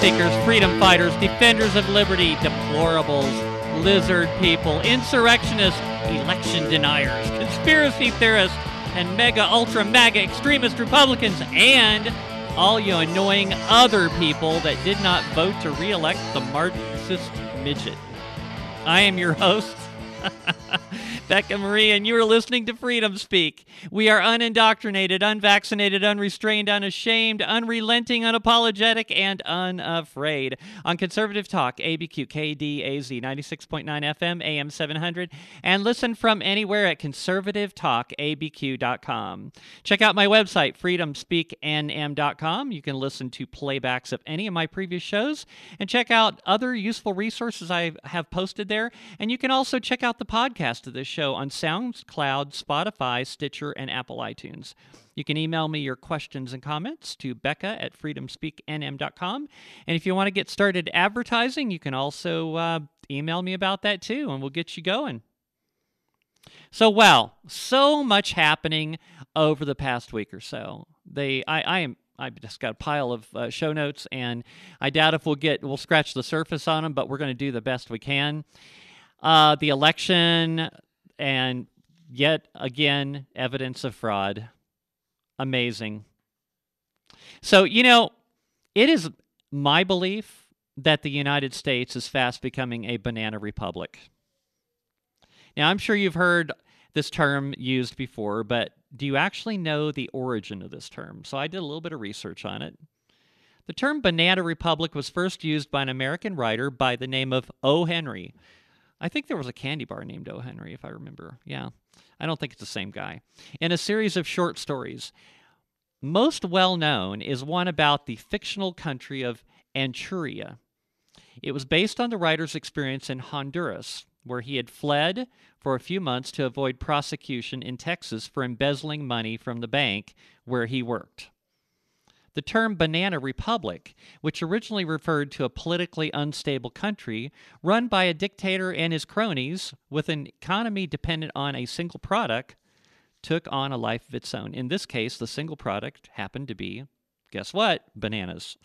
seekers, freedom fighters, defenders of liberty, deplorables, lizard people, insurrectionists, election deniers, conspiracy theorists, and mega ultra MAGA extremist Republicans, and all you annoying other people that did not vote to re elect the Marxist midget. I am your host. Becca Marie, and you are listening to Freedom Speak. We are unindoctrinated, unvaccinated, unrestrained, unashamed, unrelenting, unapologetic, and unafraid. On Conservative Talk, ABQ KDAZ 96.9 FM, AM 700, and listen from anywhere at conservativetalkabq.com. Check out my website, freedomspeaknm.com. You can listen to playbacks of any of my previous shows and check out other useful resources I have posted there. And you can also check out the podcast of this show show on SoundCloud, Spotify, Stitcher, and Apple iTunes. You can email me your questions and comments to Becca at freedomspeaknm.com. And if you want to get started advertising, you can also uh, email me about that too, and we'll get you going. So, well, so much happening over the past week or so. They, I, I am I've just got a pile of uh, show notes, and I doubt if we'll get we'll scratch the surface on them, but we're going to do the best we can. Uh, the election, and yet again, evidence of fraud. Amazing. So, you know, it is my belief that the United States is fast becoming a banana republic. Now, I'm sure you've heard this term used before, but do you actually know the origin of this term? So I did a little bit of research on it. The term banana republic was first used by an American writer by the name of O. Henry, I think there was a candy bar named O. Henry, if I remember. Yeah. I don't think it's the same guy. In a series of short stories. Most well known is one about the fictional country of Anchuria. It was based on the writer's experience in Honduras, where he had fled for a few months to avoid prosecution in Texas for embezzling money from the bank where he worked. The term banana republic, which originally referred to a politically unstable country run by a dictator and his cronies with an economy dependent on a single product, took on a life of its own. In this case, the single product happened to be, guess what? Bananas.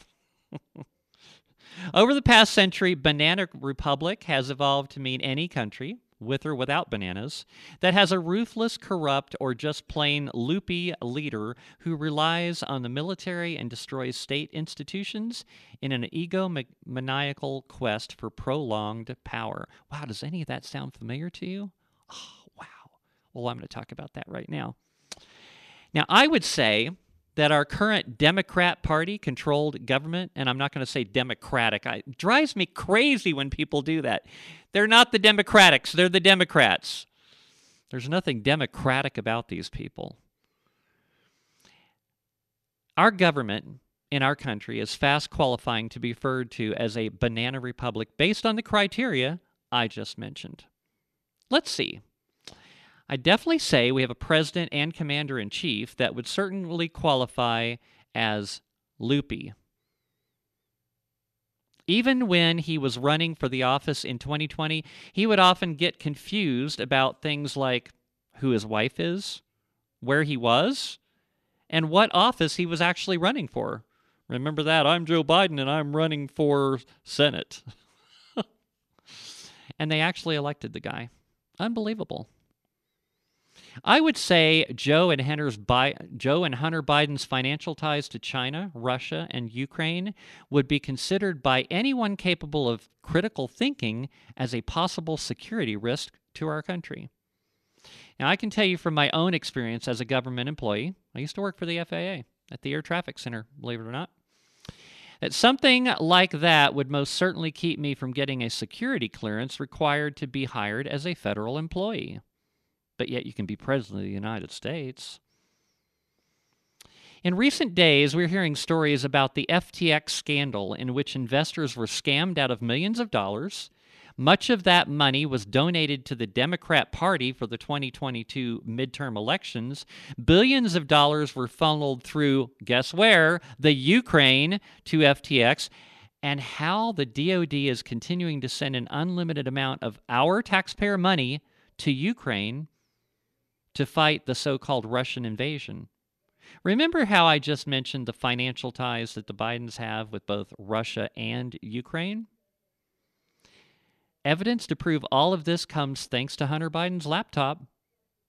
Over the past century, Banana Republic has evolved to mean any country, with or without bananas, that has a ruthless, corrupt, or just plain loopy leader who relies on the military and destroys state institutions in an egomaniacal quest for prolonged power. Wow, does any of that sound familiar to you? Oh, wow. Well, I'm going to talk about that right now. Now, I would say that our current Democrat Party controlled government, and I'm not going to say Democratic, it drives me crazy when people do that. They're not the Democrats, they're the Democrats. There's nothing democratic about these people. Our government in our country is fast qualifying to be referred to as a banana republic based on the criteria I just mentioned. Let's see. I definitely say we have a president and commander in chief that would certainly qualify as loopy. Even when he was running for the office in 2020, he would often get confused about things like who his wife is, where he was, and what office he was actually running for. Remember that? I'm Joe Biden and I'm running for Senate. and they actually elected the guy. Unbelievable. I would say Joe and Hunter's Bi- Joe and Hunter Biden's financial ties to China, Russia, and Ukraine would be considered by anyone capable of critical thinking as a possible security risk to our country. Now, I can tell you from my own experience as a government employee, I used to work for the FAA at the Air Traffic Center, believe it or not, that something like that would most certainly keep me from getting a security clearance required to be hired as a federal employee but yet you can be president of the United States. In recent days, we're hearing stories about the FTX scandal in which investors were scammed out of millions of dollars. Much of that money was donated to the Democrat Party for the 2022 midterm elections. Billions of dollars were funneled through, guess where? The Ukraine to FTX. And how the DoD is continuing to send an unlimited amount of our taxpayer money to Ukraine to fight the so called Russian invasion. Remember how I just mentioned the financial ties that the Bidens have with both Russia and Ukraine? Evidence to prove all of this comes thanks to Hunter Biden's laptop,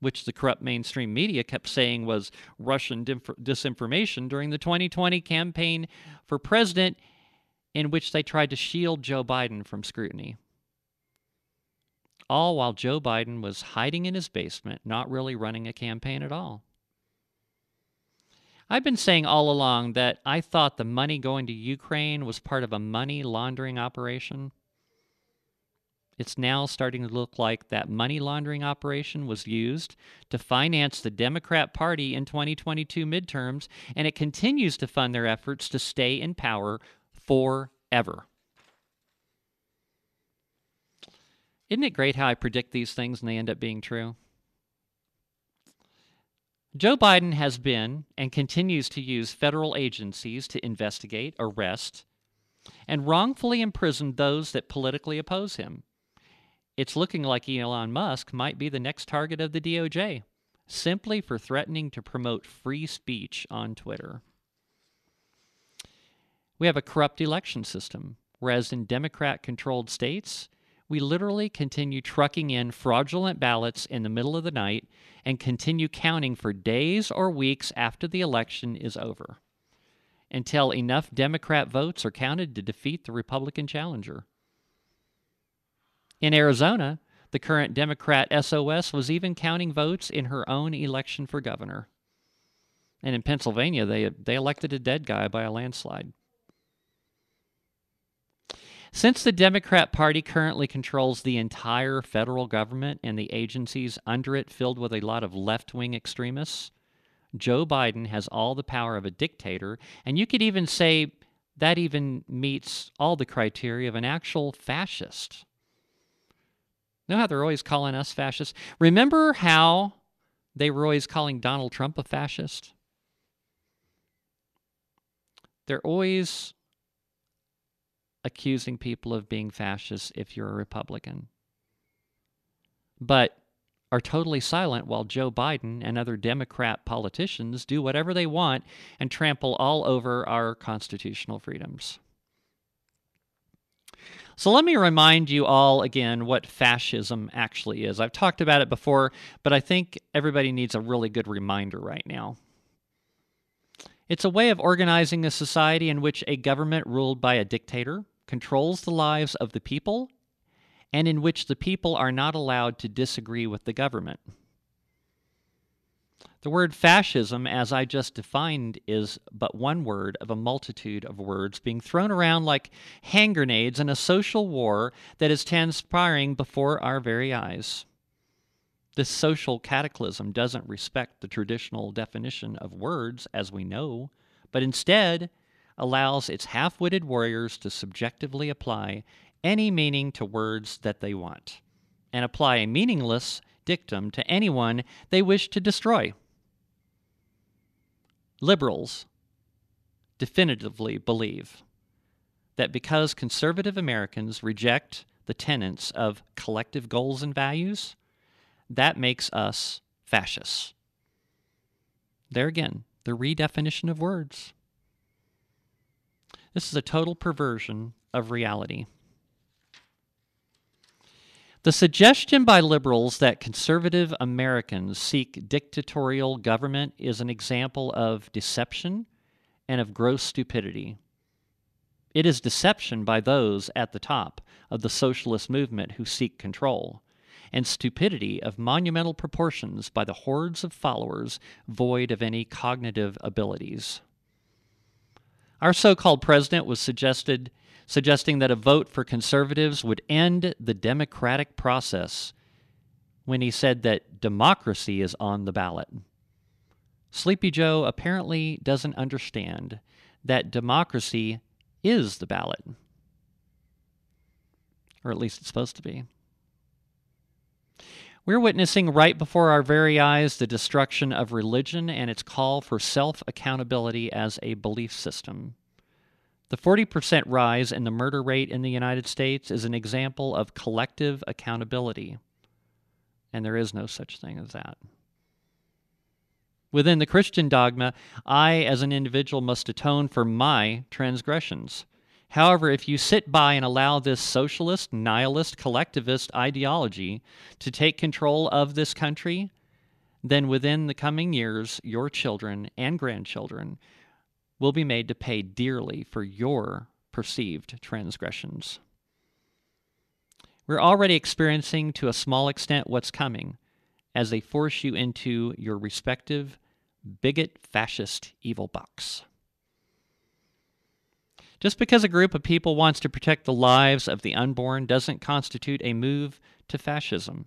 which the corrupt mainstream media kept saying was Russian disinformation during the 2020 campaign for president, in which they tried to shield Joe Biden from scrutiny. All while Joe Biden was hiding in his basement, not really running a campaign at all. I've been saying all along that I thought the money going to Ukraine was part of a money laundering operation. It's now starting to look like that money laundering operation was used to finance the Democrat Party in 2022 midterms, and it continues to fund their efforts to stay in power forever. Isn't it great how I predict these things and they end up being true? Joe Biden has been and continues to use federal agencies to investigate, arrest, and wrongfully imprison those that politically oppose him it's looking like Elon Musk might be the next target of the DOJ simply for threatening to promote free speech on Twitter. We have a corrupt election system, whereas in Democrat controlled states, we literally continue trucking in fraudulent ballots in the middle of the night and continue counting for days or weeks after the election is over until enough Democrat votes are counted to defeat the Republican challenger. In Arizona, the current Democrat SOS was even counting votes in her own election for governor. And in Pennsylvania, they, they elected a dead guy by a landslide. Since the Democrat Party currently controls the entire federal government and the agencies under it filled with a lot of left wing extremists, Joe Biden has all the power of a dictator, and you could even say that even meets all the criteria of an actual fascist. Know how they're always calling us fascists? Remember how they were always calling Donald Trump a fascist? They're always accusing people of being fascists if you're a Republican. But are totally silent while Joe Biden and other Democrat politicians do whatever they want and trample all over our constitutional freedoms. So let me remind you all again what fascism actually is. I've talked about it before, but I think everybody needs a really good reminder right now. It's a way of organizing a society in which a government ruled by a dictator controls the lives of the people and in which the people are not allowed to disagree with the government. The word fascism, as I just defined, is but one word of a multitude of words being thrown around like hand grenades in a social war that is transpiring before our very eyes. This social cataclysm doesn't respect the traditional definition of words as we know, but instead allows its half witted warriors to subjectively apply any meaning to words that they want, and apply a meaningless dictum to anyone they wish to destroy. Liberals definitively believe that because conservative Americans reject the tenets of collective goals and values, that makes us fascists. There again, the redefinition of words. This is a total perversion of reality. The suggestion by liberals that conservative Americans seek dictatorial government is an example of deception and of gross stupidity. It is deception by those at the top of the socialist movement who seek control, and stupidity of monumental proportions by the hordes of followers void of any cognitive abilities. Our so called president was suggested suggesting that a vote for conservatives would end the democratic process when he said that democracy is on the ballot. Sleepy Joe apparently doesn't understand that democracy is the ballot. Or at least it's supposed to be. We're witnessing right before our very eyes the destruction of religion and its call for self accountability as a belief system. The 40% rise in the murder rate in the United States is an example of collective accountability, and there is no such thing as that. Within the Christian dogma, I, as an individual, must atone for my transgressions. However, if you sit by and allow this socialist, nihilist, collectivist ideology to take control of this country, then within the coming years, your children and grandchildren will be made to pay dearly for your perceived transgressions. We're already experiencing to a small extent what's coming as they force you into your respective bigot fascist evil box. Just because a group of people wants to protect the lives of the unborn doesn't constitute a move to fascism.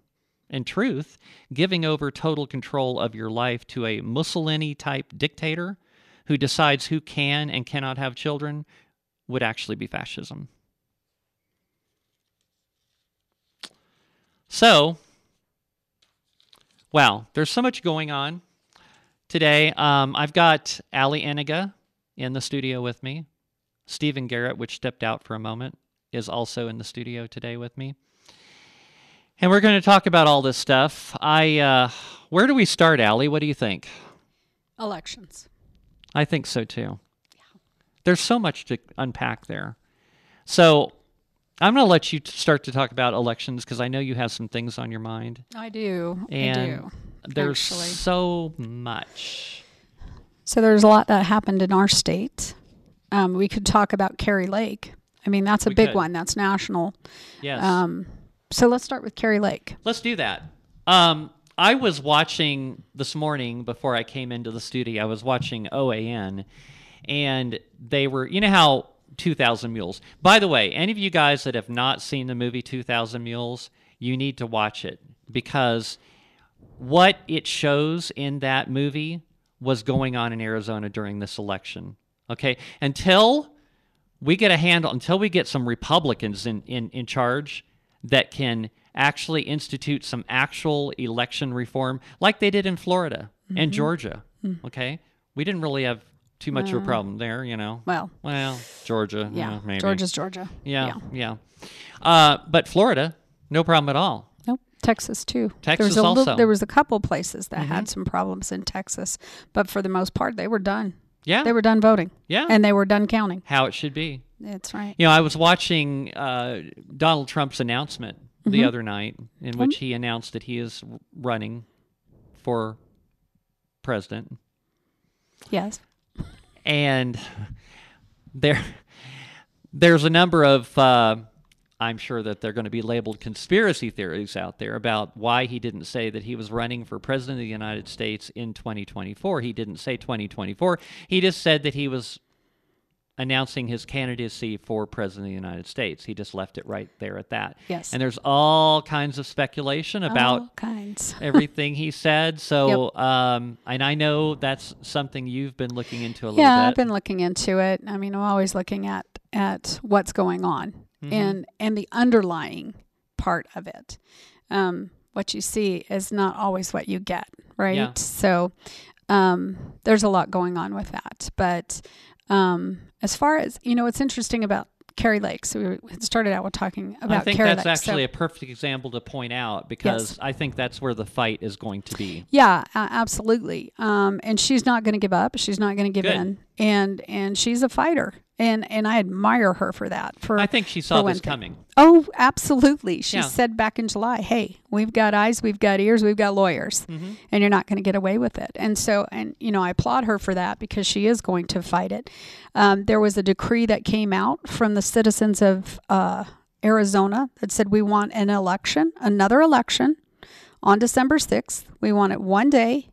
In truth, giving over total control of your life to a Mussolini type dictator who decides who can and cannot have children would actually be fascism. So, wow, there's so much going on today. Um, I've got Ali Ennega in the studio with me. Stephen Garrett, which stepped out for a moment, is also in the studio today with me. And we're going to talk about all this stuff. I, uh, where do we start, Ali? What do you think? Elections. I think so too. Yeah. There's so much to unpack there. So I'm going to let you start to talk about elections because I know you have some things on your mind. I do. And I do. There's actually. so much. So there's a lot that happened in our state. Um, we could talk about Kari Lake. I mean, that's a We big could. one. That's national. Yes. Um, so let's start with Kari Lake. Let's do that. Um, I was watching this morning before I came into the studio. I was watching OAN, and they were, you know how 2,000 Mules. By the way, any of you guys that have not seen the movie 2,000 Mules, you need to watch it because what it shows in that movie was going on in Arizona during this election. Okay, until we get a handle, until we get some Republicans in, in, in charge that can actually institute some actual election reform, like they did in Florida and Georgia. Okay, we didn't really have too much of a problem there, you know. Well, Well, Georgia, yeah, yeah, maybe. Georgia's Georgia. yeah, yeah. Uh, but Florida, no problem at all. Nope. Texas too. there Texas was a also. there was a couple places that Mhm. had some problems in Texas, but for the most part, they were done. Yeah, They were done voting, yeah. and they were done counting. How it should be. That's right. You know, I was watching uh, Donald Trump's announcement the Mhm. other night, in which he announced that he is running for president, Yes. and there, there's a number of. Uh, I'm sure that they're going to be labeled conspiracy theories out there about why he didn't say that he was running for president of the United States in 2024. He didn't say 2024. He just said that he was announcing his candidacy for president of the United States. He just left it right there at that. Yes. And there's all kinds of speculation about All kinds. everything he said. So, um, and I know that's something you've been looking into a little bit. yeah. I've been looking into it. I mean, I'm always looking at at what's going on Mhm. and and the underlying part of it. Um, what you see is not always what you get, right? Yeah. So um, there's a lot going on with that. But um, as far as you know, what's interesting about Kari Lake. So we started out with talking about I think Kari that's Lake. actually so, a perfect example to point out because I think that's where the fight is going to be. Yeah, a- absolutely. Um, and she's not going to give up. She's not going to give Good. in. And and she's a fighter. And and I admire her for that. For I think she saw this thing. coming. oh, absolutely. She Yeah. said back in July, "Hey, we've got eyes, we've got ears, we've got lawyers, hmm and you're not going to get away with it." And so, and you know, I applaud her for that because she is going to fight it. Um, there was a decree that came out from the citizens of uh, Arizona that said we want an election, another election, on December 6th. We want it one day.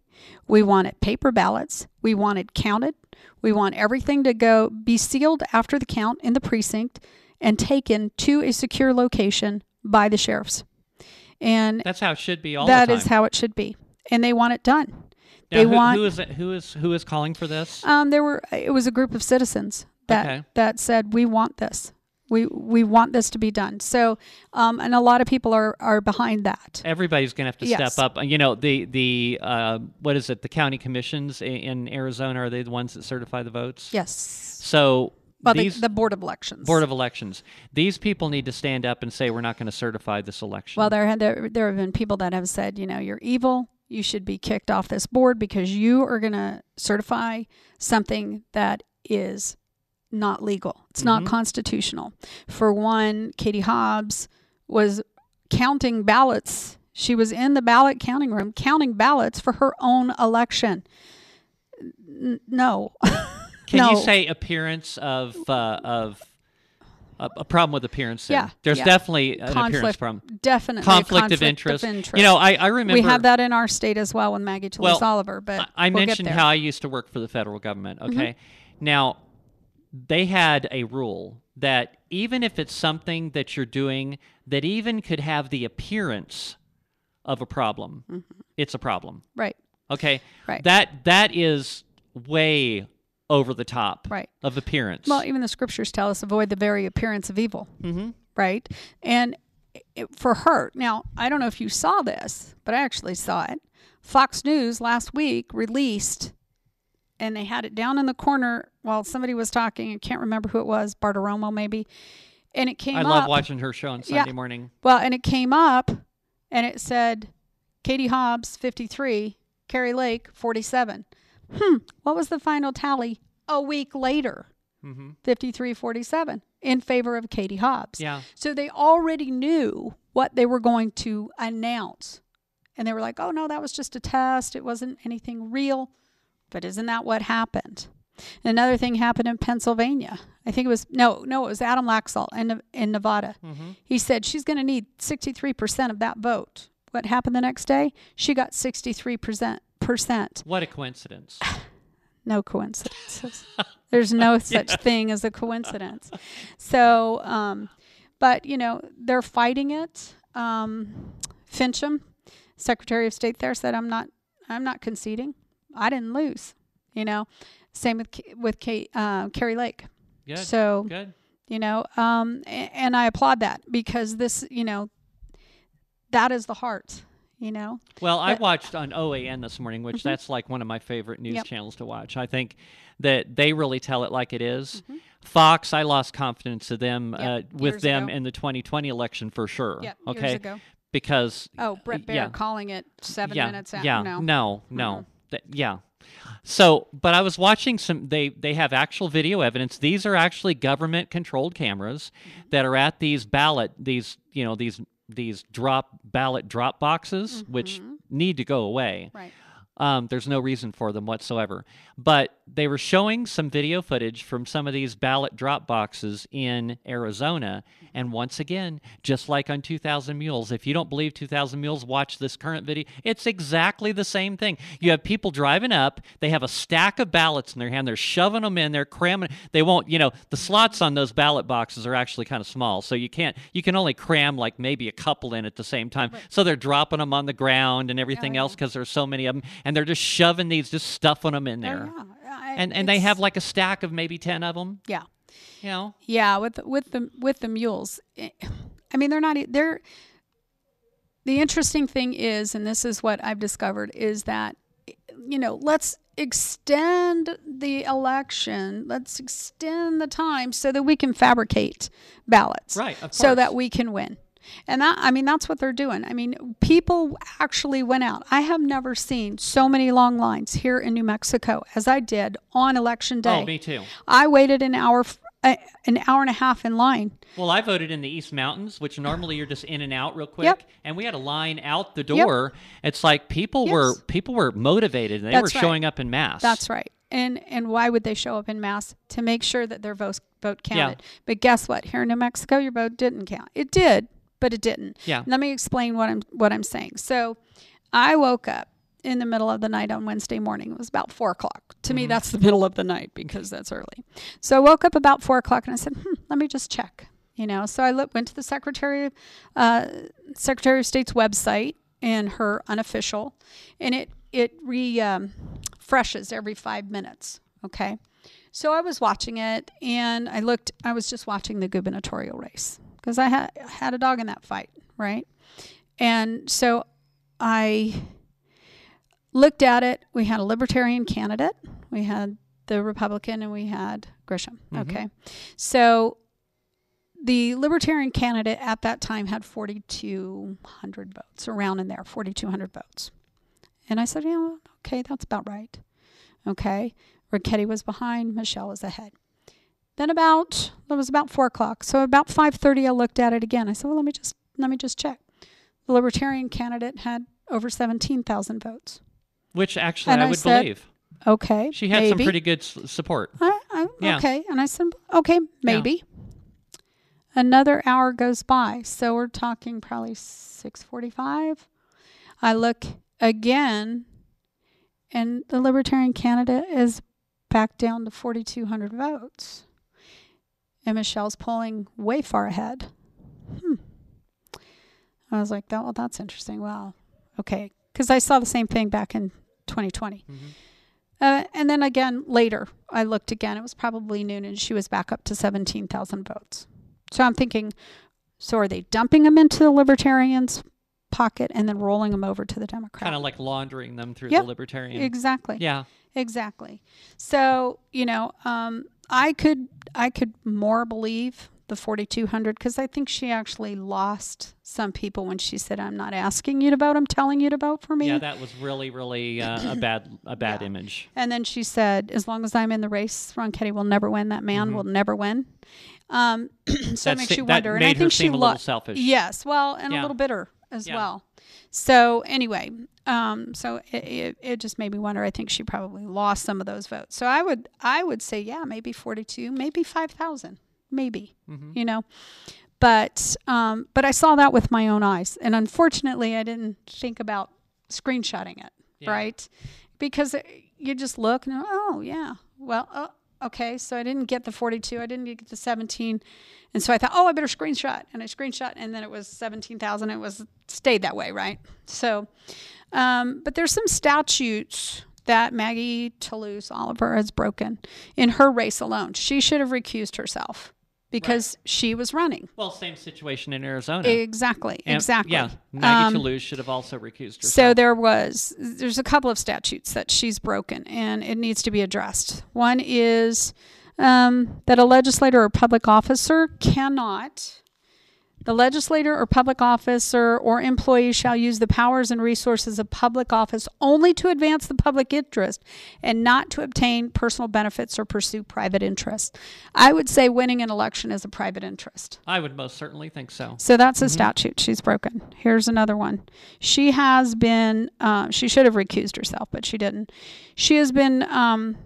We want it paper ballots. We want it counted. We want everything to go be sealed after the count in the precinct and taken to a secure location by the sheriffs. And That's how it should be all that the time. is how it should be. And they want it done. Now, they who, want- who is it, who is who is calling for this? Um, there were it was a group of citizens that Okay. that said we want this. We we want this to be done. So, um, and a lot of people are are behind that. Everybody's going to have to Yes. step up. You know, the the uh, what is it? The county commissions in Arizona are they the ones that certify the votes? Yes. So Well, the, these the board of elections. board of elections, these people need to stand up and say we're not going to certify this election. Well, there had there, there have been people that have said, you know, you're evil, you should be kicked off this board because you are going to certify something that is not legal. It's not Mhm. constitutional. For one, Katie Hobbs was counting ballots. She was in the ballot counting room counting ballots for her own election. N- no. Can no. you say appearance of uh, of a, a problem with appearance? There? Yeah, there's yeah. definitely an appearance Conflict- problem. Definitely a Conflict, of, interest. You know, I, I remember we have that in our state as well with Maggie Toulouse Well, Oliver, but I I we'll mentioned. Mm-hmm. how I used to work for the federal government. Okay, now they had a rule that even if it's something that you're doing that even could have the appearance of a problem, it's a problem. right, Okay, Mm-hmm. Right. That that is way over the top right. of appearance. Well, even the scriptures tell us avoid the very appearance of evil, mm-hmm. right? And for her, now I don't know if you saw this, but I actually saw it. Fox News last week released, and they had it down in the corner while somebody was talking. I can't remember who it was, Bartiromo maybe, and it came I up. love watching her show on Yeah. Sunday morning. Well, and it came up and it said Katie Hobbs, 53, Kari Lake, 47. Hmm, what was the final tally a week later? Mm-hmm. 53 47 in favor of Katie Hobbs. Yeah. So they already knew what they were going to announce. And they were like, oh, no, that was just a test. It wasn't anything real. But isn't that what happened? Another thing happened in Pennsylvania. I think it was, no, no, it was Adam Laxalt in, in Nevada. Mm-hmm. He said she's going to need 63% of that vote. What happened the next day? She got 63%. Percent. What a coincidence. No coincidences. There's no such thing as a coincidence. So, um, but you know, they're fighting it. Um, Finchem, Secretary of State, there said, "I'm not, I'm not conceding. I didn't lose." You know, same with with Kate, uh, Kari Lake. Good. So Good. you know um and i applaud that because this you know that is the heart you know Well, I watched on OAN this morning, which that's like one of my favorite news Yep. channels to watch. I think that they really tell it like it is. Mhm. Fox, I lost confidence to them Yep, uh, with years them ago. in the 2020 election for sure. yeah okay, years ago because oh Bret Baier yeah. calling it seven yeah, minutes after yeah, no no, no, Th- yeah. So, but I was watching some. They they have actual video evidence. These are actually government controlled cameras Mm-hmm. that are at these ballot these you know these these drop ballot drop boxes, which Mhm. need to go away. right Um, there's no reason for them whatsoever. But they were showing some video footage from some of these ballot drop boxes in Arizona. And once again, just like on 2000 Mules, if you don't believe 2000 Mules, watch this current video. It's exactly the same thing. You have people driving up, they have a stack of ballots in their hand, they're shoving them in, they're cramming. They won't, you know, the slots on those ballot boxes are actually kind of small. So you can't, you can only cram like maybe a couple in at the same time. So they're dropping them on the ground and everything yeah. else because there's so many of them and they're just shoving these, just stuffing them in there. oh, yeah. I- And and they have like a stack of maybe ten of them. yeah You know. yeah with with the with the mules eh, i mean they're not they're the interesting thing is and this is what i've discovered is that you know let's extend the election let's extend the time so that we can fabricate ballots Right. Of so that we can win. And that I mean that's what they're doing. I mean people actually went out. I have never seen so many long lines here in New Mexico as I did on election oh, day. Oh, me too. I waited an hour an hour and a half in line. Well, I voted in the East Mountains, which normally you're just in and out real quick, Yep. and we had a line out the door. Yep. It's like people Yes. were people were motivated and they That's were right. showing up in mass. That's right. And and why would they show up in mass to make sure that their vote vote Yeah. counted? But guess what? Here in New Mexico, your vote didn't count. It did, but it didn't. Yeah. Let me explain what I'm what I'm saying. So, I woke up in the middle of the night on Wednesday morning. It was about four o'clock. To me, that's the middle of the night because that's early. So I woke up about four o'clock and I said, hmm, "Let me just check." You know, so I look, went to the Secretary, uh, Secretary of State's website and her unofficial, and it it refreshes um, every five minutes. Okay, so I was watching it and I looked. I was just watching the gubernatorial race because I had had a dog in that fight, right? And so I looked at it. We had a libertarian candidate, we had the Republican, and we had Grisham. Mhm. Okay, so the libertarian candidate at that time had 4,200 votes, around in there, 4,200 votes. And I said, Yeah, okay, that's about right. Okay. Ronchetti was behind, Michelle was ahead. Then about it was about four o'clock. So about five thirty I looked at it again. I said, Well let me just let me just check. The libertarian candidate had over seventeen thousand votes. Which actually And I I would said, believe. Okay. She had some pretty good s- support. I, I, Yeah. Okay. And I said, okay, maybe. Another hour goes by. So we're talking probably 645. I look again, and the Libertarian candidate is back down to 4,200 votes. And Michelle's pulling way far ahead. Hmm. I was like, that, well, that's interesting. Wow. Okay. Because I saw the same thing back in 2020. Mhm. Uh, and then again later, I looked again. It was probably noon, and she was back up to seventeen thousand votes. So I'm thinking, so are they dumping them into the Libertarians' pocket and then rolling them over to the Democrats? Kind of like laundering them through Yep. the libertarian. exactly, Yeah. exactly. So you know, um, I could I could more believe the 4200 because I think she actually lost some people when she said, "I'm not asking you to vote. I'm telling you to vote for me." Yeah, that was really, really uh, a bad, a bad Yeah. image. And then she said, as long as I'm in the race, Ronchetti will never win. That man Mhm. will never win. Um, so it That makes you wonder. And I think she seem a little selfish. Yes, well, and Yeah. a little bitter as Yeah. well. So anyway, um, so it, it, it just made me wonder. I think she probably lost some of those votes. So I would I would say yeah, maybe 42, maybe 5,000, maybe hmm you know. But um, but I saw that with my own eyes, and unfortunately, I didn't think about screenshotting it, Yeah. right? Because it- you just look and oh yeah, well uh, okay, so I didn't get the forty-two, I didn't get the seventeen, and so I thought oh I better screenshot, and I screenshot, and then it was seventeen thousand. It was stayed that way, right? So, um, but there's some statutes that Maggie Toulouse Oliver has broken in her race alone. She should have recused herself because she was running. Well, same situation in Arizona. Exactly. And- exactly. Yeah, Maggie Um, Toulouse should have also recused herself. So there was there's a couple of statutes that she's broken and it needs to be addressed. One is um, that a legislator or public officer cannot the legislator or public officer or employee shall use the powers and resources of public office only to advance the public interest and not to obtain personal benefits or pursue private interests. I would say winning an election is a private interest. I would most certainly think so. So that's a statute she's broken. Here's another one. She has been, uh, she should have recused herself, but she didn't. She has been um,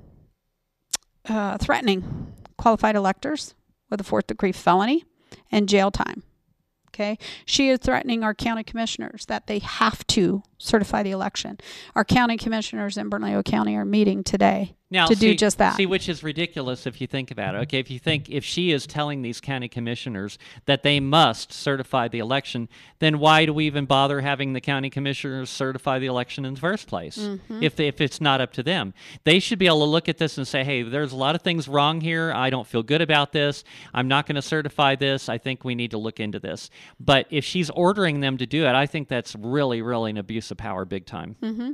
uh, threatening qualified electors with a fourth degree felony and jail time. Okay. She is threatening our county commissioners that they have to certify the election. Our county commissioners in Bernalillo County are meeting today Now, to do just that. See, which is ridiculous if you think about it. Okay, if you think if she is telling these county commissioners that they must certify the election, then why do we even bother having the county commissioners certify the election in the first place? Mm-hmm. If if it's not up to them, they should be able to look at this and say, "Hey, there's a lot of things wrong here. I don't feel good about this. I'm not going to certify this. I think we need to look into this." But if she's ordering them to do it, I think that's really, really an abuse of power, big time. mm-hmm.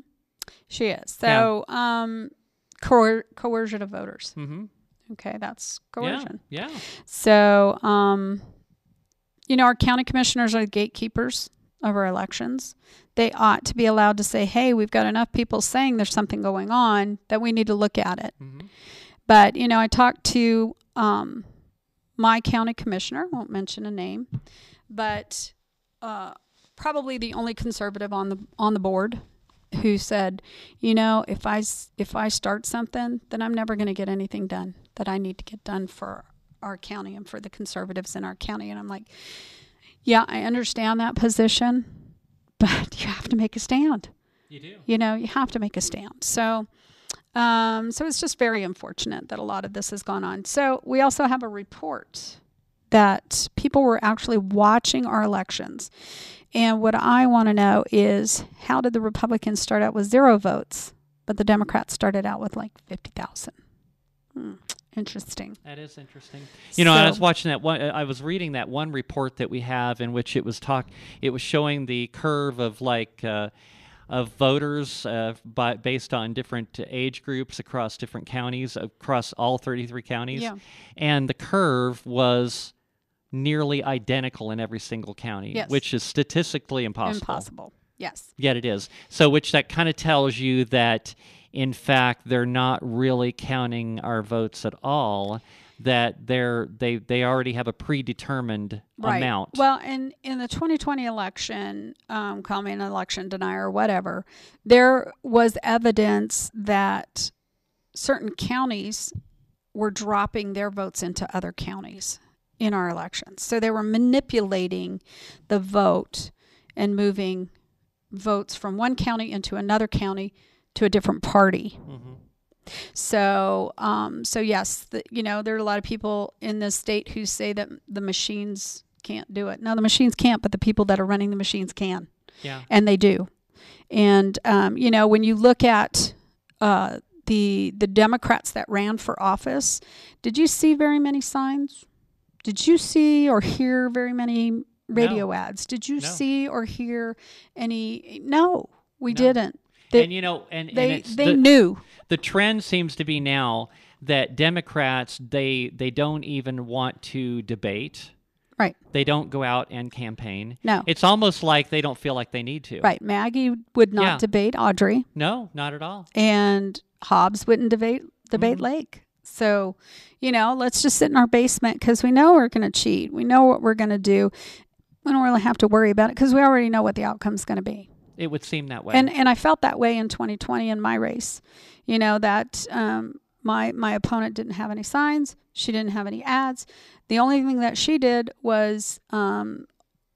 She is. So, um, coer- coercion of voters. Mm-hmm. Okay, that's coercion. yeah. yeah. So, um, you know, our county commissioners are the gatekeepers of our elections. They ought to be allowed to say, hey, we've got enough people saying there's something going on that we need to look at it. Mhm. But, you know, I talked to um, my county commissioner, won't mention a name, but uh, probably the only conservative on the on the board who said, you know, if I if I start something, then I'm never going to get anything done that I need to get done for our county and for the conservatives in our county. And I'm like, yeah, I understand that position, but you have to make a stand. You do. You know, you have to make a stand. So, um, so it's just very unfortunate that a lot of this has gone on. So we also have a report that people were actually watching our elections. And what I want to know is how did the Republicans start out with zero votes, but the Democrats started out with like 50,000? Hmm, interesting. That is interesting. You know, I was watching that one. I was reading that one report that we have in which it was talk. It was showing the curve of like. Uh, of voters uh, by, based on different age groups across different counties, across all 33 counties. Yeah. And the curve was nearly identical in every single county, Yes. which is statistically impossible. Impossible. Yes. Yet it is. So, which that kind of tells you that, in fact, they're not really counting our votes at all. That they're they they already have a predetermined Right. amount. Well, in in the 2020 election, um, call me an election denier or whatever, there was evidence that certain counties were dropping their votes into other counties in our elections. So they were manipulating the vote and moving votes from one county into another county to a different party. Mhm. So, um, so yes, the, you know, there are a lot of people in this state who say that the machines can't do it. No, the machines can't, but the people that are running the machines can, Yeah. and they do. And um, you know, when you look at uh, the the Democrats that ran for office, did you see very many signs? Did you see or hear very many radio ads? Did you No. see or hear any? No, we No. didn't. They, and you know, and, and they it's they the, knew. the trend seems to be now that Democrats they they don't even want to debate. Right. They don't go out and campaign. No. It's almost like they don't feel like they need to. Right. Maggie would not Yeah. debate Audrey, No, not at all. and Hobbs wouldn't debate debate Mhm. Lake. So, you know, let's just sit in our basement because we know we're going to cheat. We know what we're going to do. We don't really have to worry about it because we already know what the outcome's going to be. It would seem that way. And and I felt that way in 2020 in my race. You know that um, my my opponent didn't have any signs. She didn't have any ads. The only thing that she did was um,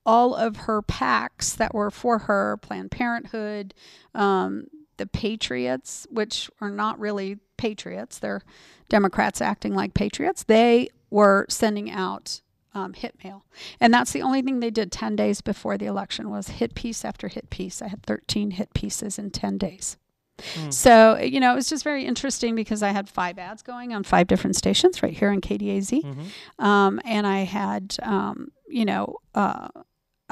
all of her PACs that were for her, Planned Parenthood, um, the Patriots, which are not really patriots. They're Democrats acting like patriots. They were sending out um, hit mail, and that's the only thing they did 10 days before the election was hit piece after hit piece. I had 13 hit pieces in 10 days. Hmm. So you know it was just very interesting because I had five ads going on five different stations right here in KDAZ, Mhm. um, and I had um, you know. Uh,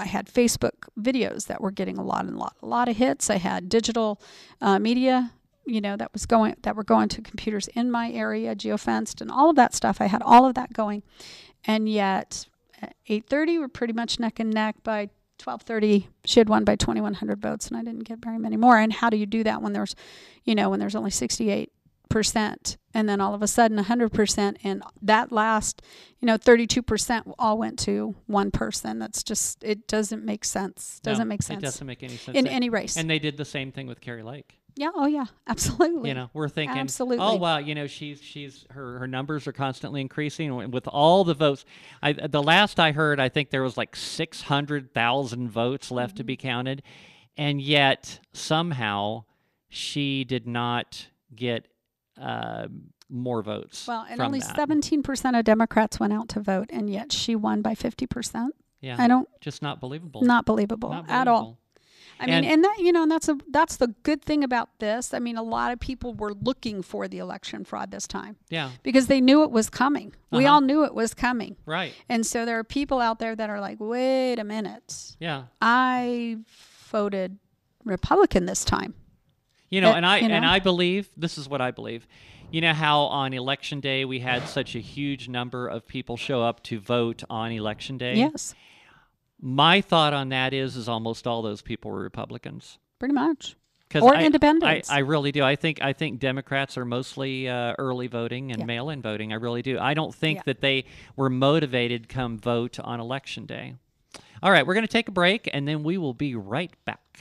I had Facebook videos that were getting a lot and a lot, a lot of hits. I had digital uh, media, you know, that was going that were going to computers in my area, geofenced, and all of that stuff. I had all of that going, and yet uh, at 8:30 we're pretty much neck and neck. By 12:30, she had won by 2,100 votes, and I didn't get very many more. And how do you do that when there's, you know, when there's only 68 percent, and then all of a sudden 100 percent, and that last, you know, 32 percent all went to one person. That's just it doesn't make sense. Doesn't No, make sense It doesn't make any sense. in any race. and they did the same thing with Kari Lake. Yeah. Oh yeah. Absolutely. You know, we're thinking, Absolutely. oh wow, you know, she's she's her her numbers are constantly increasing with all the votes. I the last I heard, I think there was like six hundred thousand votes left to be Mm-hmm. counted, and yet somehow she did not get uh, more votes. Well, and only 17% of Democrats went out to vote, and yet she won by 50%. Yeah, I don't, just not believable. not believable Not at all. I mean, And- and that, you know, and that's a, that's the good thing about this. I mean, a lot of people were looking for the election fraud this time Yeah, because they knew it was coming. We Uh-huh. all knew it was coming. right. And so there are people out there that are like, wait a minute, Yeah. I voted Republican this time. You know, Uh, and I you and? I believe this is what I believe. You know how on election day we had such a huge number of people show up to vote on election day. Yes, My thought on that is, is almost all those people were Republicans. pretty much. Or I- independents. I, I really do. I think I think Democrats are mostly uh, early voting and Yeah. mail-in voting. I really do. I don't think Yeah. that they were motivated come vote on election day. All right, we're going to take a break and then we will be right back.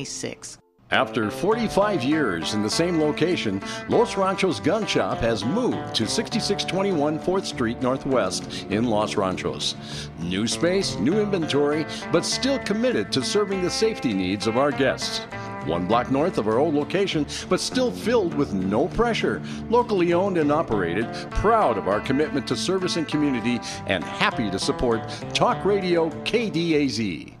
2226. After 45 years in the same location, Los Ranchos Gun Shop has moved to 6621 4th Street Northwest in Los Ranchos. New space, new inventory, but still committed to serving the safety needs of our guests. One block north of our old location, but still filled with no pressure. Locally owned and operated, proud of our commitment to service and community, and happy to support Talk Radio KDAZ.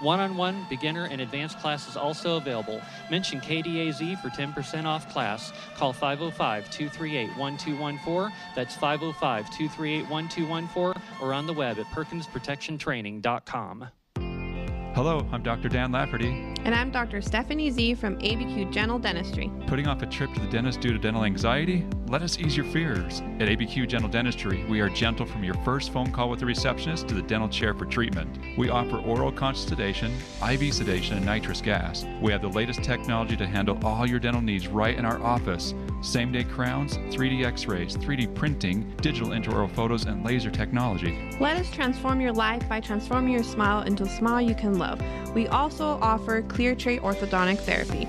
One on one, beginner, and advanced classes also available. Mention KDAZ for 10% off class. Call 505 238 1214. That's 505 238 1214 or on the web at perkinsprotectiontraining.com. Hello, I'm Dr. Dan Lafferty. And I'm Dr. Stephanie Z from ABQ Gentle Dentistry. Putting off a trip to the dentist due to dental anxiety? Let us ease your fears. At ABQ Gentle Dentistry, we are gentle from your first phone call with the receptionist to the dental chair for treatment. We offer oral conscious sedation, IV sedation, and nitrous gas. We have the latest technology to handle all your dental needs right in our office. Same day crowns, 3D x rays, 3D printing, digital intraoral photos, and laser technology. Let us transform your life by transforming your smile into a smile you can love. We also offer clear tray orthodontic therapy.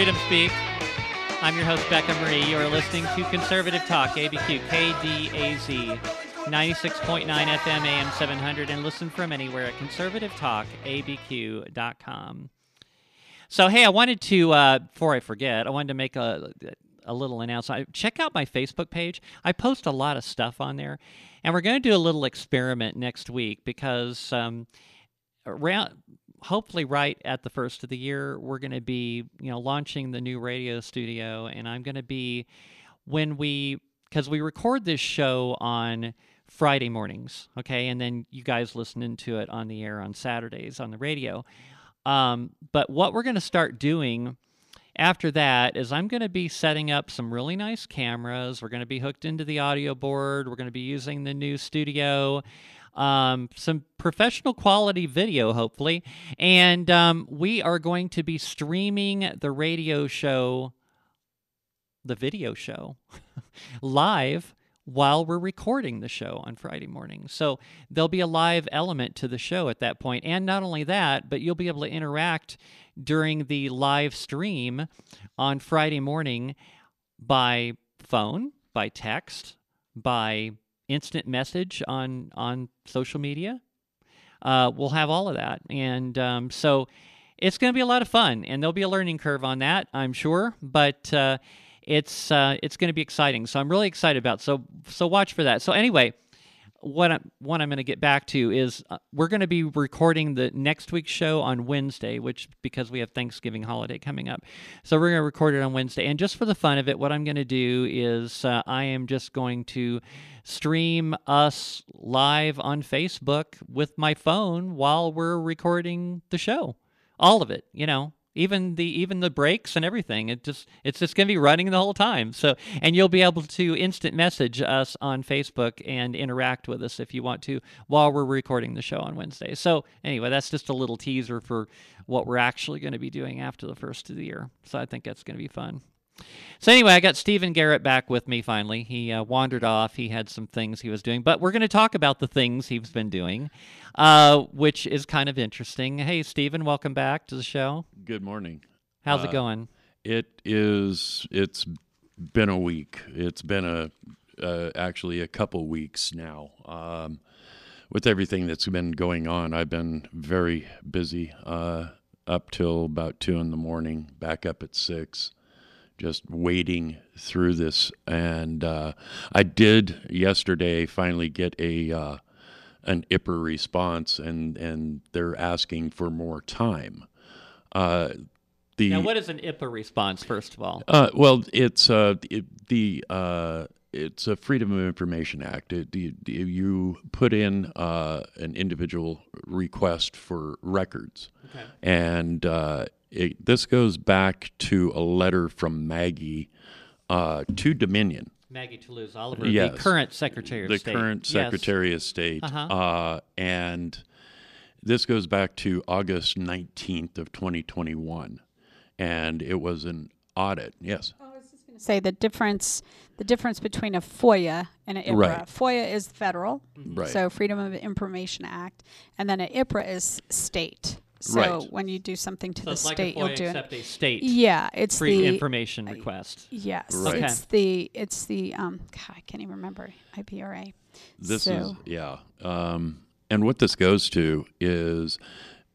Freedom Speak. I'm your host, Becca Marie. You are listening to Conservative Talk, ABQ KDAZ, 96.9 FM, AM 700, and listen from anywhere at conservativetalkabq.com. So, hey, I wanted to, uh, before I forget, I wanted to make a, a little announcement. Check out my Facebook page. I post a lot of stuff on there, and we're going to do a little experiment next week because um, around hopefully right at the first of the year we're going to be you know launching the new radio studio and i'm going to be when we because we record this show on friday mornings okay and then you guys listening to it on the air on saturdays on the radio um, but what we're going to start doing after that is I'm going to be setting up some really nice cameras. We're going to be hooked into the audio board. We're going to be using the new studio, um, some professional quality video, hopefully. And um, we are going to be streaming the radio show, the video show, live while we're recording the show on Friday morning. So there'll be a live element to the show at that point. And not only that, but you'll be able to interact during the live stream on Friday morning by phone, by text, by instant message on on social media. Uh, we'll have all of that, and um, so it's going to be a lot of fun, and there'll be a learning curve on that, I'm sure. But uh, it's uh, it's going to be exciting, so I'm really excited about. So so watch for that. So anyway, what I'm, what I'm going to get back to is uh, we're going to be recording the next week's show on Wednesday, which because we have Thanksgiving holiday coming up, so we're going to record it on Wednesday. And just for the fun of it, what I'm going to do is uh, I am just going to stream us live on Facebook with my phone while we're recording the show, all of it, you know even the even the breaks and everything. It just it's just going to be running the whole time. So and you'll be able to instant message us on facebook and interact with us if you want to while we're recording the show on wednesday. So anyway that's just a little teaser for what we're actually going to be doing after the first of the year. So i think that's going to be fun so anyway, I got Stephen Garrett back with me finally. He uh, wandered off. He had some things he was doing, but we're going to talk about the things he's been doing, uh, which is kind of interesting. Hey, Stephen, welcome back to the show. Good morning. How's Uh, it going? It is. It's been a week. It's been a uh, actually a couple weeks now. Um, with everything that's been going on, I've been very busy. Uh, up till about two in the morning. Back up at six. Just wading through this, and uh, I did yesterday finally get a uh, an IPRA response, and and they're asking for more time. Uh, the Now, what is an IPRA response, first of all? uh, well, it's uh, it, the uh, it's a Freedom of Information Act. It, you, you put in uh, an individual request for records, and uh, it, this goes back to a letter from Maggie uh, to Dominion, Maggie Toulouse Oliver, Yes. the current Secretary of the State. The current Yes. Secretary of State, Uh-huh. uh, and this goes back to August nineteenth of twenty twenty one, and it was an audit. Yes. Say the difference the difference between a FOIA and an IPRA. Right. FOIA is federal, Right. so Freedom of Information Act, and then an IPRA is state. So Right. when you do something to So the it's like state, a you'll FOIA do it. except a state Yeah, it's free the information request. yes, Right. it's the it's the um. God, I can't even remember IPRA. This so, is yeah. Um, and what this goes to is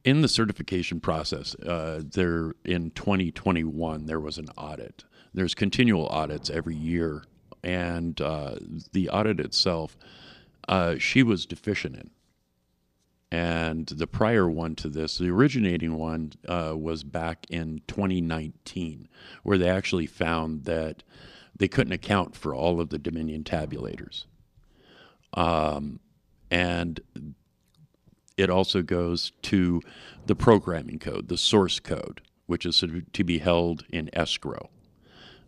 in the certification process. Uh, there in 2021 there was an audit. There's continual audits every year, and uh, the audit itself, uh, she was deficient in. And the prior one to this, the originating one, uh, was back in 2019, where they actually found that they couldn't account for all of the Dominion tabulators. Um, and it also goes to the programming code, the source code, which is to be held in escrow.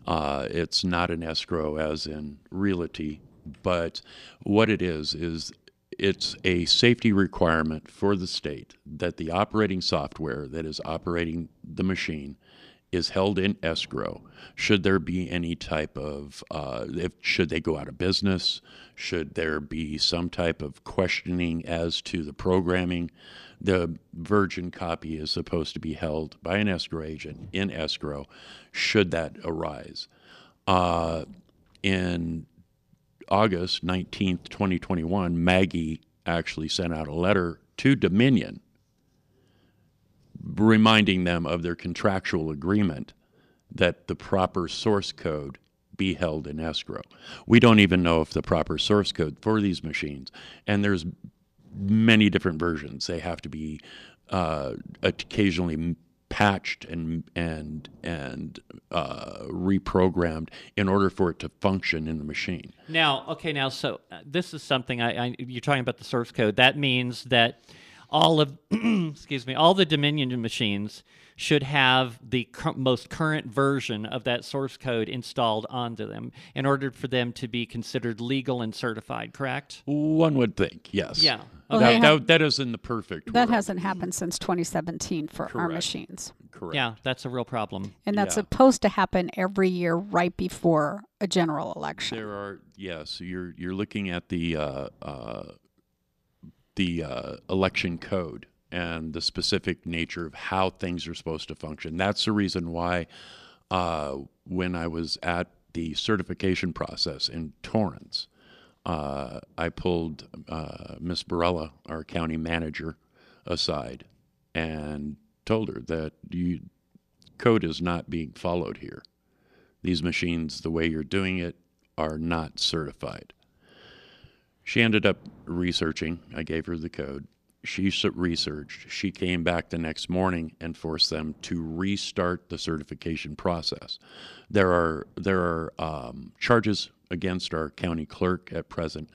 Uh, it's not an escrow as in realty, but what it is is it's a safety requirement for the state that the operating software that is operating the machine is held in escrow. Should there be any type of, uh, if should they go out of business? Should there be some type of questioning as to the programming? The virgin copy is supposed to be held by an escrow agent in escrow. Should that arise? Uh, in August 19th, 2021, Maggie actually sent out a letter to Dominion reminding them of their contractual agreement that the proper source code be held in escrow. We don't even know if the proper source code for these machines, and there's many different versions. They have to be uh, occasionally patched and and and uh, reprogrammed in order for it to function in the machine. Now, okay, now so uh, this is something I, I you're talking about the source code. That means that all of excuse me, all the Dominion machines should have the cur- most current version of that source code installed onto them in order for them to be considered legal and certified. Correct? One would think, yes. Yeah. Well, That, they have- that, that is in the perfect that world. hasn't happened since 2017 for our machines, Correct. Yeah, that's a real problem. and that's Yeah. supposed to happen every year right before a general election. There are yes, you're you're looking at the uh, uh, the uh, election code and the specific nature of how things are supposed to function. That's the reason why uh, when I was at the certification process in Torrance, uh, I pulled uh, Miss Barela, our county manager, aside and told her that you code is not being followed here. These machines, the way you're doing it, are not certified. She ended up researching. I gave her the code. She researched. She came back the next morning and forced them to restart the certification process. There are there are um, charges against our county clerk at present,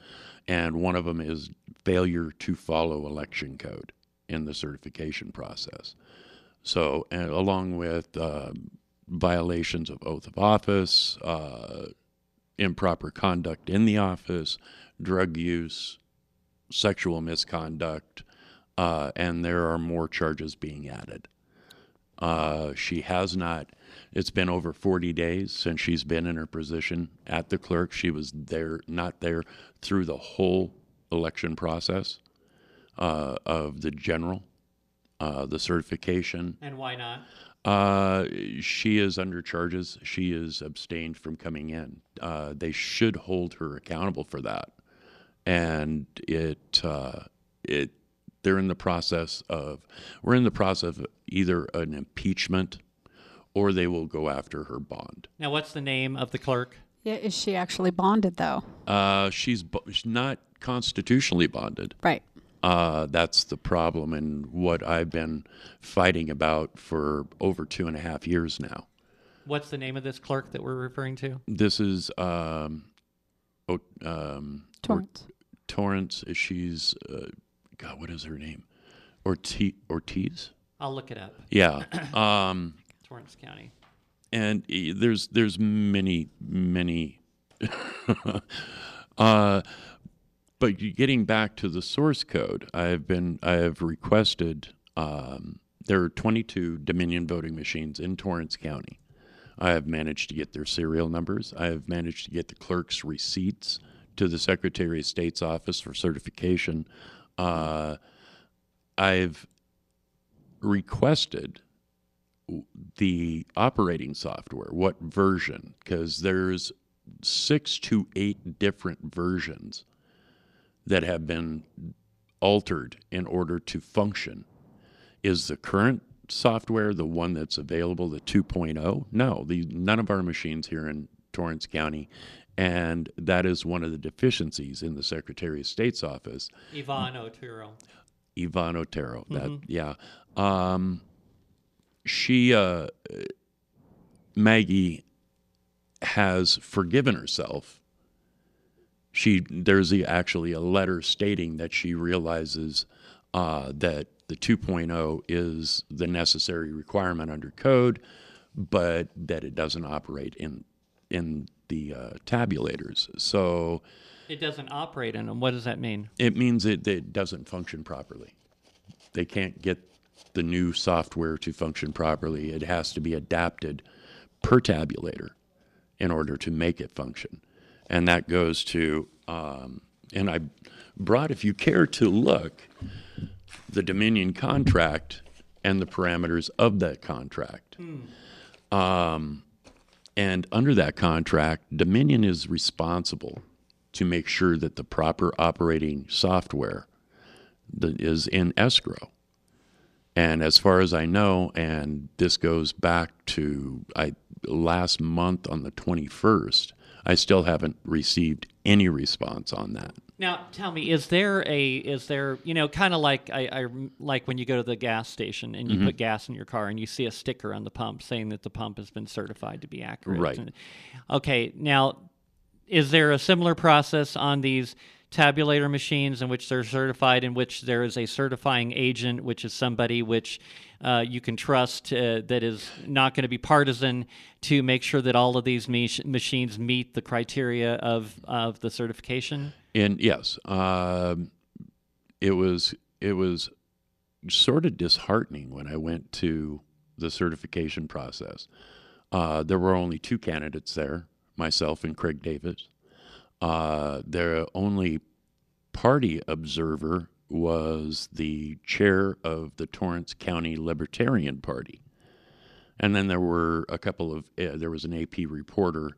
and one of them is failure to follow election code in the certification process. So, along with uh, violations of oath of office, uh, improper conduct in the office, drug use, sexual misconduct, uh, and there are more charges being added. Uh, she has not. It's been over 40 days since she's been in her position at the clerk. She was there, not there, through the whole election process uh, of the general, uh, the certification, And why not? uh, she is under charges. She is abstained from coming in. Uh, they should hold her accountable for that, and it uh, it they're in the process of we're in the process of either an impeachment or they will go after her bond. Now, what's the name of the clerk? Yeah, is she actually bonded though? Uh, she's, bo- she's not constitutionally bonded. Right. Uh, that's the problem, and what I've been fighting about for over two and a half years now. What's the name of this clerk that we're referring to? This is um, o- um, Torrance. Torrance. She's uh, God. What is her name? Ortiz. Ortiz. I'll look it up. Yeah. Um, Torrance County. and there's there's many many. uh, but getting back to the source code, I've been I have requested. Um, there are 22 Dominion voting machines in Torrance County. I have managed to get their serial numbers. I have managed to get the clerk's receipts to the Secretary of State's office for certification. Uh, I've requested the operating software, what version, because there's six to eight different versions that have been altered in order to function. Is the current software the one that's available, the 2.0? No, the, none of our machines here in Torrance County, and that is one of the deficiencies in the Secretary of State's office. Yvonne Otero. Yvonne Otero. That yeah. Um, she uh, Maggie has forgiven herself. She there's the, actually a letter stating that she realizes uh, that the 2.0 is the necessary requirement under code, but that it doesn't operate in in the uh, tabulators. So It doesn't operate in them. What does that mean? it means it, it doesn't function properly. They can't get the new software to function properly. It has to be adapted per tabulator in order to make it function. And that goes to, um, and I brought, if you care to look, the Dominion contract and the parameters of that contract. Um, and under that contract, Dominion is responsible to make sure that the proper operating software that is in escrow. And as far as I know, and this goes back to I last month on the 21st, I still haven't received any response on that. Now, tell me, is there a is there you know kind of like I, I like when you go to the gas station and you Mm-hmm. put gas in your car and you see a sticker on the pump saying that the pump has been certified to be accurate. Right. And- okay, now is there a similar process on these tabulator machines in which they're certified, in which there is a certifying agent, which is somebody which uh, you can trust uh, that is not going to be partisan to make sure that all of these mach- machines meet the criteria of of the certification? And yes, um, it was it was sort of disheartening when I went to the certification process. Uh, there were only two candidates there, myself and Craig Davis. Uh, the only party observer was the chair of the Torrance County Libertarian Party. And then there were a couple of, uh, there was an AP reporter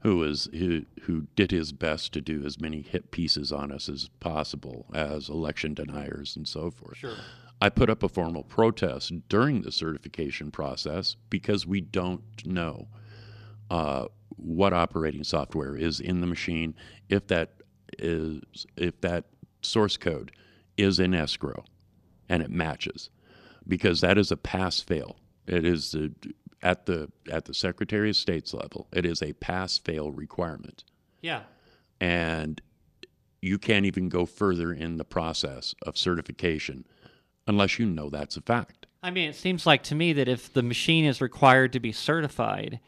who was who, who did his best to do as many hit pieces on us as possible as election deniers and so forth. Sure. I put up a formal protest during the certification process because we don't know uh, what operating software is in the machine, if that is if that source code is in escrow and it matches, because that is a pass fail. It is the, at the at the Secretary of State's level. It is a pass fail requirement, Yeah. and you can't even go further in the process of certification unless you know that's a fact. I mean, it seems like to me that if the machine is required to be certified,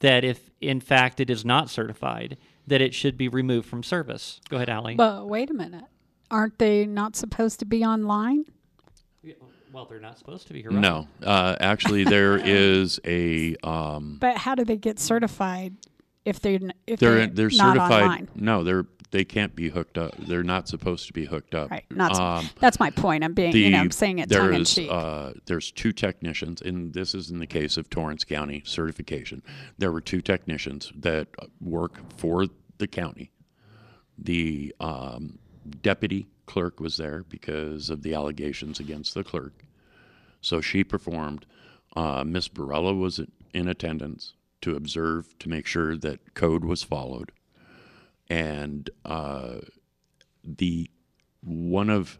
that if in fact it is not certified, that it should be removed from service. Go ahead, Allie. But wait a minute. Aren't they not supposed to be online? well, they're not supposed to be. You're right. No, uh, actually, there is a um, But how do they get certified if they're n- if they're they're, they're not certified. online? No, they're they can't be hooked up. They're not supposed to be hooked up. Right. Not Um, that's my point. I'm being you know I'm saying it tongue in there's, cheek. Uh, there's two technicians, and this is in the case of Torrance County certification. There were two technicians that work for the county. The um, deputy clerk was there because of the allegations against the clerk. So she performed. Uh, Miss Barela was in attendance to observe to make sure that code was followed, and uh, the one of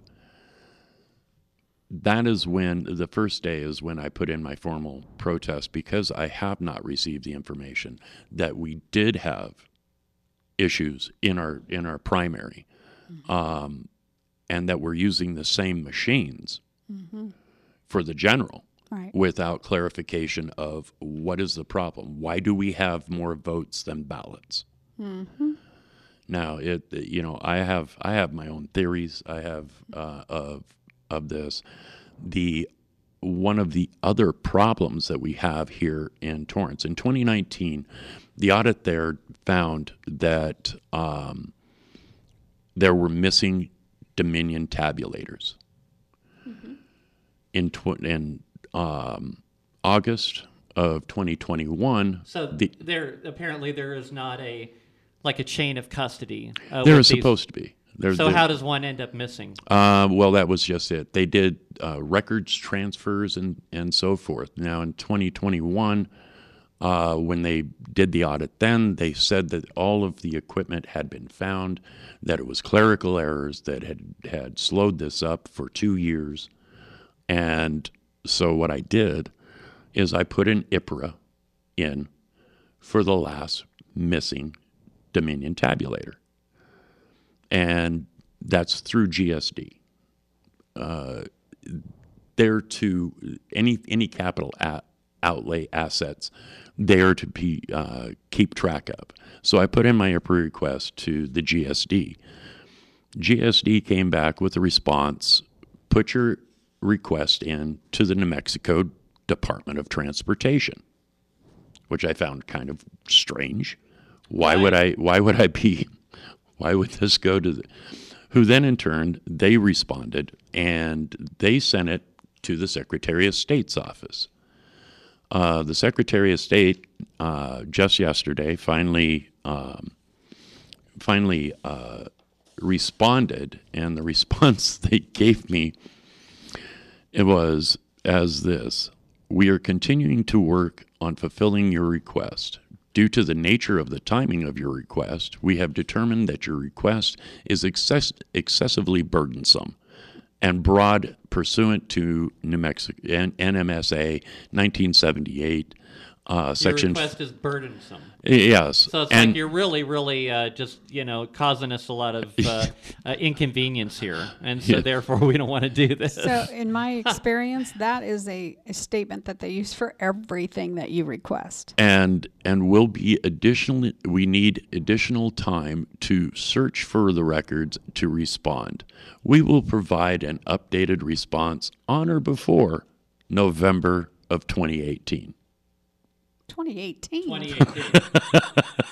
that is when the first day is when I put in my formal protest because I have not received the information that we did have issues in our in our primary, um, and that we're using the same machines for the general right. without clarification of what is the problem. Why do we have more votes than ballots? Now, it you know I have I have my own theories. I have uh, of of this. The one of the other problems that we have here in Torrance in 2019, the audit there found that um, there were missing Dominion tabulators in tw- in um, August of 2021. So the, there apparently there is not a like a chain of custody. Uh, there is these- supposed to be. There, So there- how does one end up missing? Uh, well, that was just it. They did uh, records transfers and, and so forth. Now, in 2021, uh, when they did the audit, then they said that all of the equipment had been found, that it was clerical errors that had, had slowed this up for two years. And so, what I did is I put an IPRA in for the last missing Dominion tabulator and that's through GSD. Uh, they're to any any capital a- outlay assets there to be uh, keep track of. So I put in my IPRA request to the GSD. GSD came back with a response. Put your request in to the New Mexico Department of Transportation, which I found kind of strange. Why would I? Why would I be? Why would this go to the? Who then, in turn, they responded and they sent it to the Secretary of State's office. Uh, the Secretary of State uh, just yesterday finally um, finally uh, responded, and the response they gave me it was as this: We are continuing to work on fulfilling your request. Due to the nature of the timing of your request, we have determined that your request is excess- excessively burdensome and broad pursuant to New Mexico NMSA 1978, uh, section. Your request is burdensome. yes, So it's and like you're really, really uh, just you know causing us a lot of uh, uh, inconvenience here, and so Yeah. therefore we don't want to do this. So, in my experience, that is a, a statement that they use for everything that you request. and and will be additional we need additional time to search for the records to respond we will provide an updated response on or before november of 2018 2018. 2018.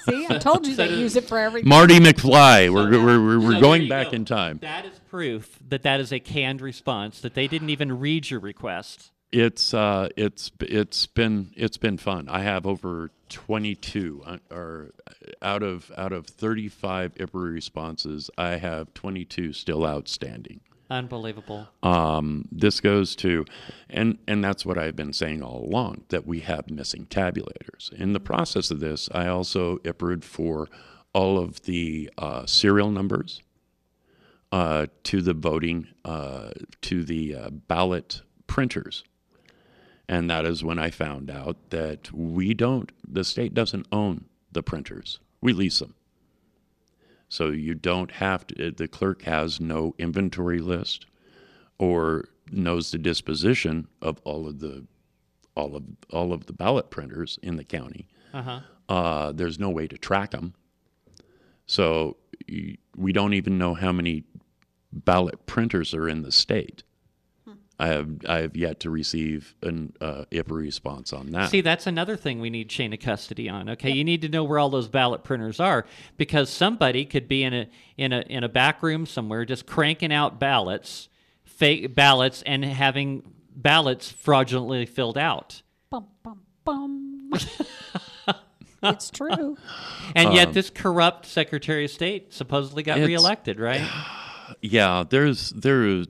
See, I told you So they does- use it for everything. marty mcfly we're, we're, we're, we're So going back go. in time That is proof that that is a canned response. That they didn't even read your request. it's uh it's it's been it's been fun i have over 22 uh, or out of out of 35 IPRA responses i have 22 still outstanding Unbelievable. um, this goes to and and that's what i've been saying all along that we have missing tabulators in the process of this i also IPRA'd for all of the uh, serial numbers uh, to the voting uh, to the uh, ballot printers, and that is when I found out that we don't. The state doesn't own the printers. We lease them. So you don't have to. The clerk has no inventory list, or knows the disposition of all of the all of all of the ballot printers in the county. Uh-huh. Uh, there's no way to track them. So we don't even know how many ballot printers are in the state. I have I have yet to receive an uh, if a response on that. See, that's another thing we need chain of custody on. Okay, you need to know where all those ballot printers are because somebody could be in a in a in a back room somewhere just cranking out ballots, fake ballots, and having ballots fraudulently filled out. Bum, bum, bum. it's true. And Um, yet, this corrupt Secretary of State supposedly got reelected, right? yeah, there's there.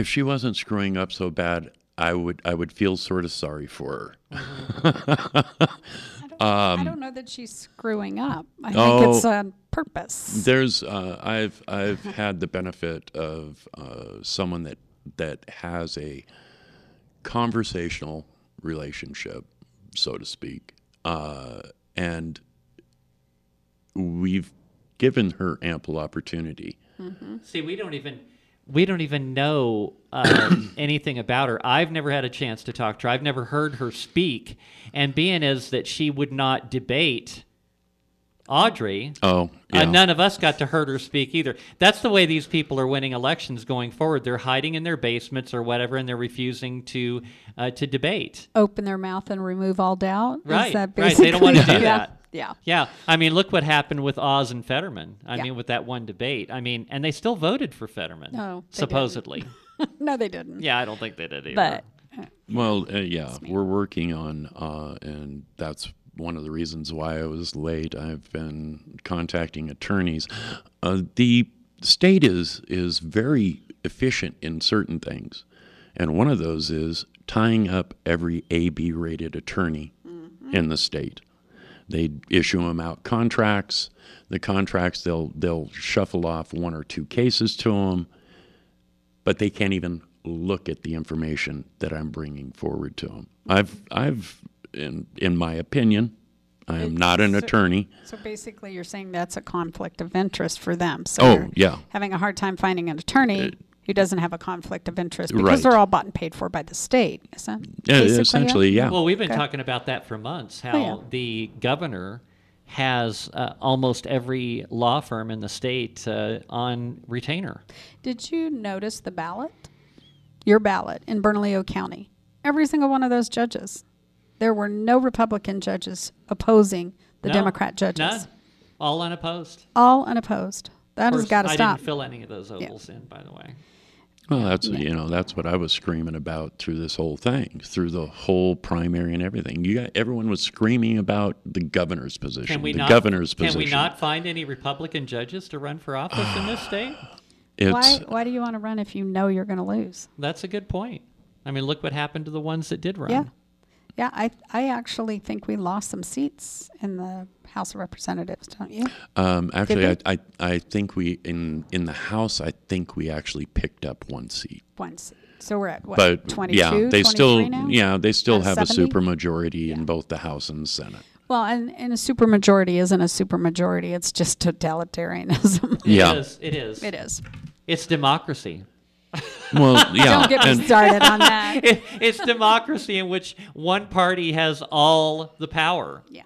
If she wasn't screwing up so bad, I would I would feel sort of sorry for her. I don't know that she's screwing up. I think Oh. it's on purpose. There's uh, I've I've had the benefit of uh, someone that that has a conversational relationship, so to speak, uh, and we've given her ample opportunity. See, we don't even we don't even know uh, anything about her. I've never had a chance to talk to her. I've never heard her speak. And being as that she would not debate Audrey, Oh, uh, yeah. none of us got to hear her speak either. That's the way these people are winning elections going forward. They're hiding in their basements or whatever, and they're refusing to uh, to debate. Open their mouth and remove all doubt. Is Right, that right. They don't wanna do yeah. that. Yeah. Yeah, I mean, look what happened with Oz and Fetterman. I Yeah. mean, with that one debate. I mean, and they still voted for Fetterman. No, they supposedly. no, they didn't. Yeah, I don't think they did either. But uh, Well, uh, yeah, we're working on, uh, and that's one of the reasons why I was late. I've been contacting attorneys. Uh, the state is is very efficient in certain things, and one of those is tying up every AB rated attorney in the state. They issue them out contracts. The contracts they'll they'll shuffle off one or two cases to them but they can't even look at the information that I'm bringing forward to them. I've, I've, in in my opinion, I am not an It's- attorney. so basically, you're saying that's a conflict of interest for them. So Oh, yeah. having a hard time finding an attorney uh, who doesn't have a conflict of interest because Right. they're all bought and paid for by the state. Is that Yeah, basically it? essentially, yeah. Well, we've been Okay. talking about that for months. How Oh, yeah. the governor has uh, almost every law firm in the state uh, on retainer. Did you notice the ballot? Your ballot in Bernalillo County. Every single one of those judges. There were no Republican judges opposing the No, Democrat judges. None. All unopposed. All unopposed. That Of has got to stop. I stop. didn't fill any of those ovals in, by the way. Well, that's you know that's what I was screaming about through this whole thing, through the whole primary and everything. You got everyone was screaming about the governor's position, Can we the not? governor's can position. we not find any Republican judges to run for office in this state? It's why, why do you want to run if you know you're going to lose? That's a good point. I mean, look what happened to the ones that did run. Yeah. Yeah, I, I actually think we lost some seats in the House of Representatives, don't you? um, actually I, I I think we in in the House I think we actually picked up one seat. One seat. So we're at what? but 22, yeah, they still now? yeah they still Out of have a 70? supermajority in both the House and the Senate. Well, and, and a supermajority isn't a supermajority. It's just totalitarianism. Yeah. is. It is. it is. It's democracy. Well, yeah, Don't get me and started on that. It, it's democracy in which one party has all the power. Yeah.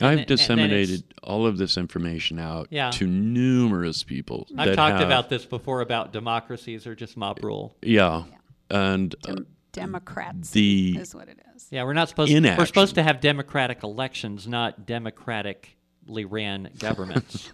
and I've then it's- disseminated all of this information out Yeah. to numerous people. I've that talked have- about this before about democracies are just mob rule. yeah, and uh, Democrats the is what it is. Yeah, we're not supposed. We're supposed to have democratic elections, not democratically ran governments.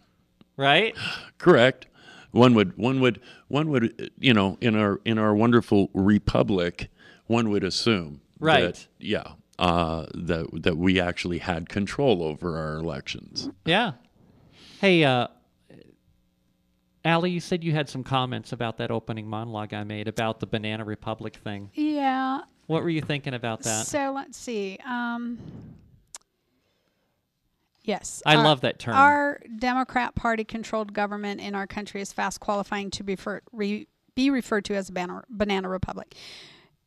right? correct. One would one would one would you know in our in our wonderful republic, one would assume Right. that yeah uh, that that we actually had control over our elections. Yeah. Hey, uh, Allie, you said you had some comments about that opening monologue I made about the Banana Republic thing. Yeah. What were you thinking about that? So let's see. Um, Yes. I Our- love that term. Our Democrat Party controlled government in our country is fast qualifying to be, for, re, be referred to as a banana, banana republic.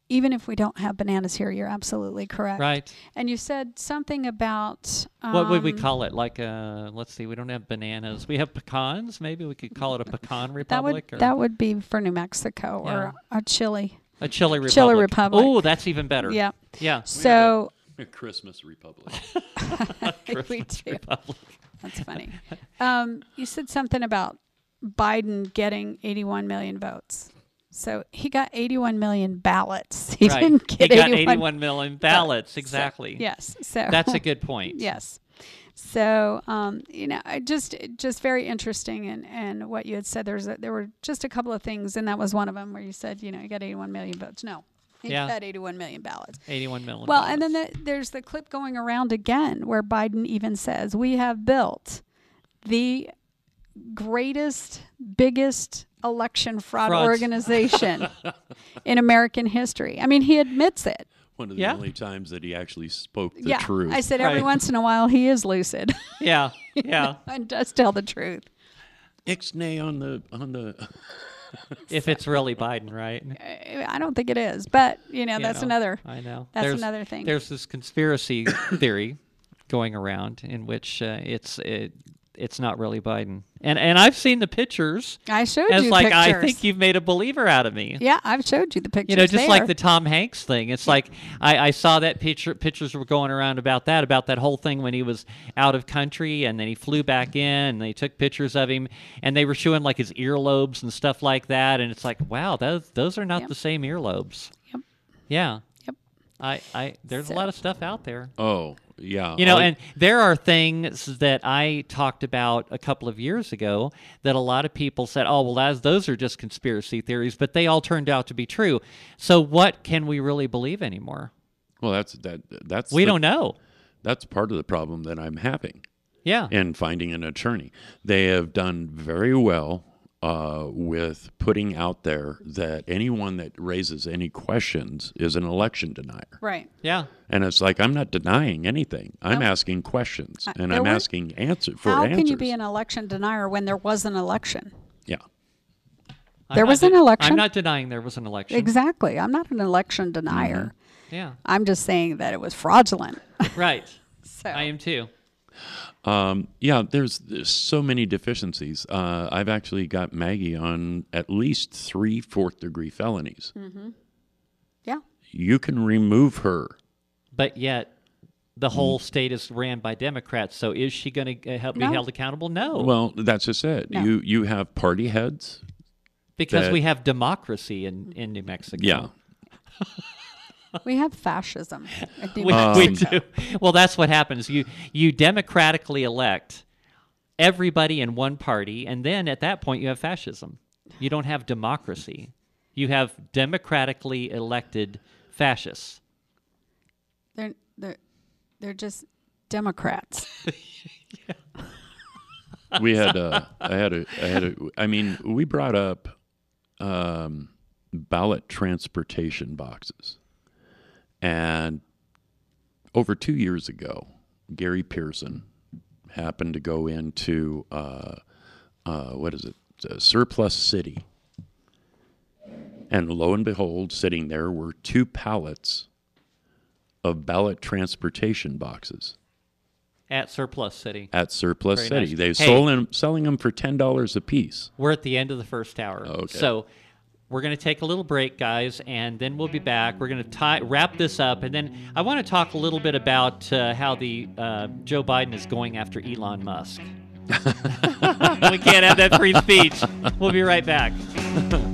Even if we don't have bananas here, you're absolutely correct. right. And you said something about. Um, What would we call it? Like, uh, let's see, we don't have bananas. We have pecans. Maybe we could call it a pecan republic. that would that would be for New Mexico Yeah. or a Chile. a chili republic. Chili republic. Oh, that's even better. Yeah. Yeah. So Christmas Republic. we Christmas do. republic. That's funny. Um, you said something about Biden getting 81 million votes. So he got 81 million ballots. He right. didn't he get got 81 81 million ballots. So, Exactly. yes. So That's a good point. yes. So um, you know, I just just very interesting, and and what you had said. There's a, there were just a couple of things, and that was one of them where you said, you know, you got 81 million votes. No, he Yeah. got 81 million ballots. 81 million. Well, and then the, there's the clip going around again where Biden even says, We have built the greatest, biggest election fraud Frauds. organization in American history. I mean, he admits it. One of the Yeah. only times that he actually spoke the yeah. truth. I said every Right. once in a while he is lucid yeah, yeah. and does tell the truth. Ixnay on the on the. if it's really Biden, right? I I don't think it is, but, you know, You that's know, another. I know. that's there's, another thing. There's this conspiracy theory going around in which uh, it's it, it's not really Biden, and and I've seen the pictures. I showed As you like pictures. I think you've made a believer out of me. Yeah, I've showed you the pictures. You know, just there. like the Tom Hanks thing. It's like I, I saw that picture. Pictures were going around about that, about that whole thing when he was out of country and then he flew back in. and They took pictures of him and they were showing like his earlobes and stuff like that. And it's like, wow, those those are not Yep. the same earlobes. Yep. Yeah. Yep. I, I there's So- a lot of stuff out there. Oh yeah. You know, All- and there are things that I talked about a couple of years ago that a lot of people said, "Oh, well, that's, those are just conspiracy theories," but they all turned out to be true. So, what can we really believe anymore? well, that's that. That's We the- don't know. That's part of the problem that I'm having Yeah, And finding an attorney. They have done very well uh, with putting out there that anyone that raises any questions is an election denier. right. yeah, And it's like I'm not denying anything. I'm No. asking questions Uh, and there I'm were- asking answer for How answers. How can you be an election denier when there was an election? yeah. I'm There not was an de- election. I'm not denying there was an election. Exactly. I'm not an election denier. Yeah, I'm just saying that it was fraudulent. right. so I am too. Um, yeah, there's, there's so many deficiencies. Uh, I've actually got Maggie on at least three fourth degree felonies. yeah. You can remove her. But yet, the whole state is ran by Democrats. So, is she going to help No. be held accountable? No, Well, that's just it. No. You you have party heads. because that- we have democracy in in New Mexico. Yeah. We have fascism. in New we, Um, we do. Well, that's what happens. You you democratically elect everybody in one party, and then at that point you have fascism. You don't have democracy. You have democratically elected fascists. They're they're they're just Democrats. we had uh, I had a I had a I mean we brought up um, ballot transportation boxes, and over two years ago, Gary Pearson happened to go into uh, uh, what is it uh, Surplus City, and lo and behold, sitting there were two pallets of ballot transportation boxes At Surplus City. at Surplus Very City. nice. They're Hey. sold them, selling them for ten dollars a piece. We're at the end of the first hour. Okay. So we're going to take a little break, guys, and then we'll be back. We're going to tie, wrap this up, and then I want to talk a little bit about uh, how the uh, Joe Biden is going after Elon Musk. we can't have that free speech. We'll be right back.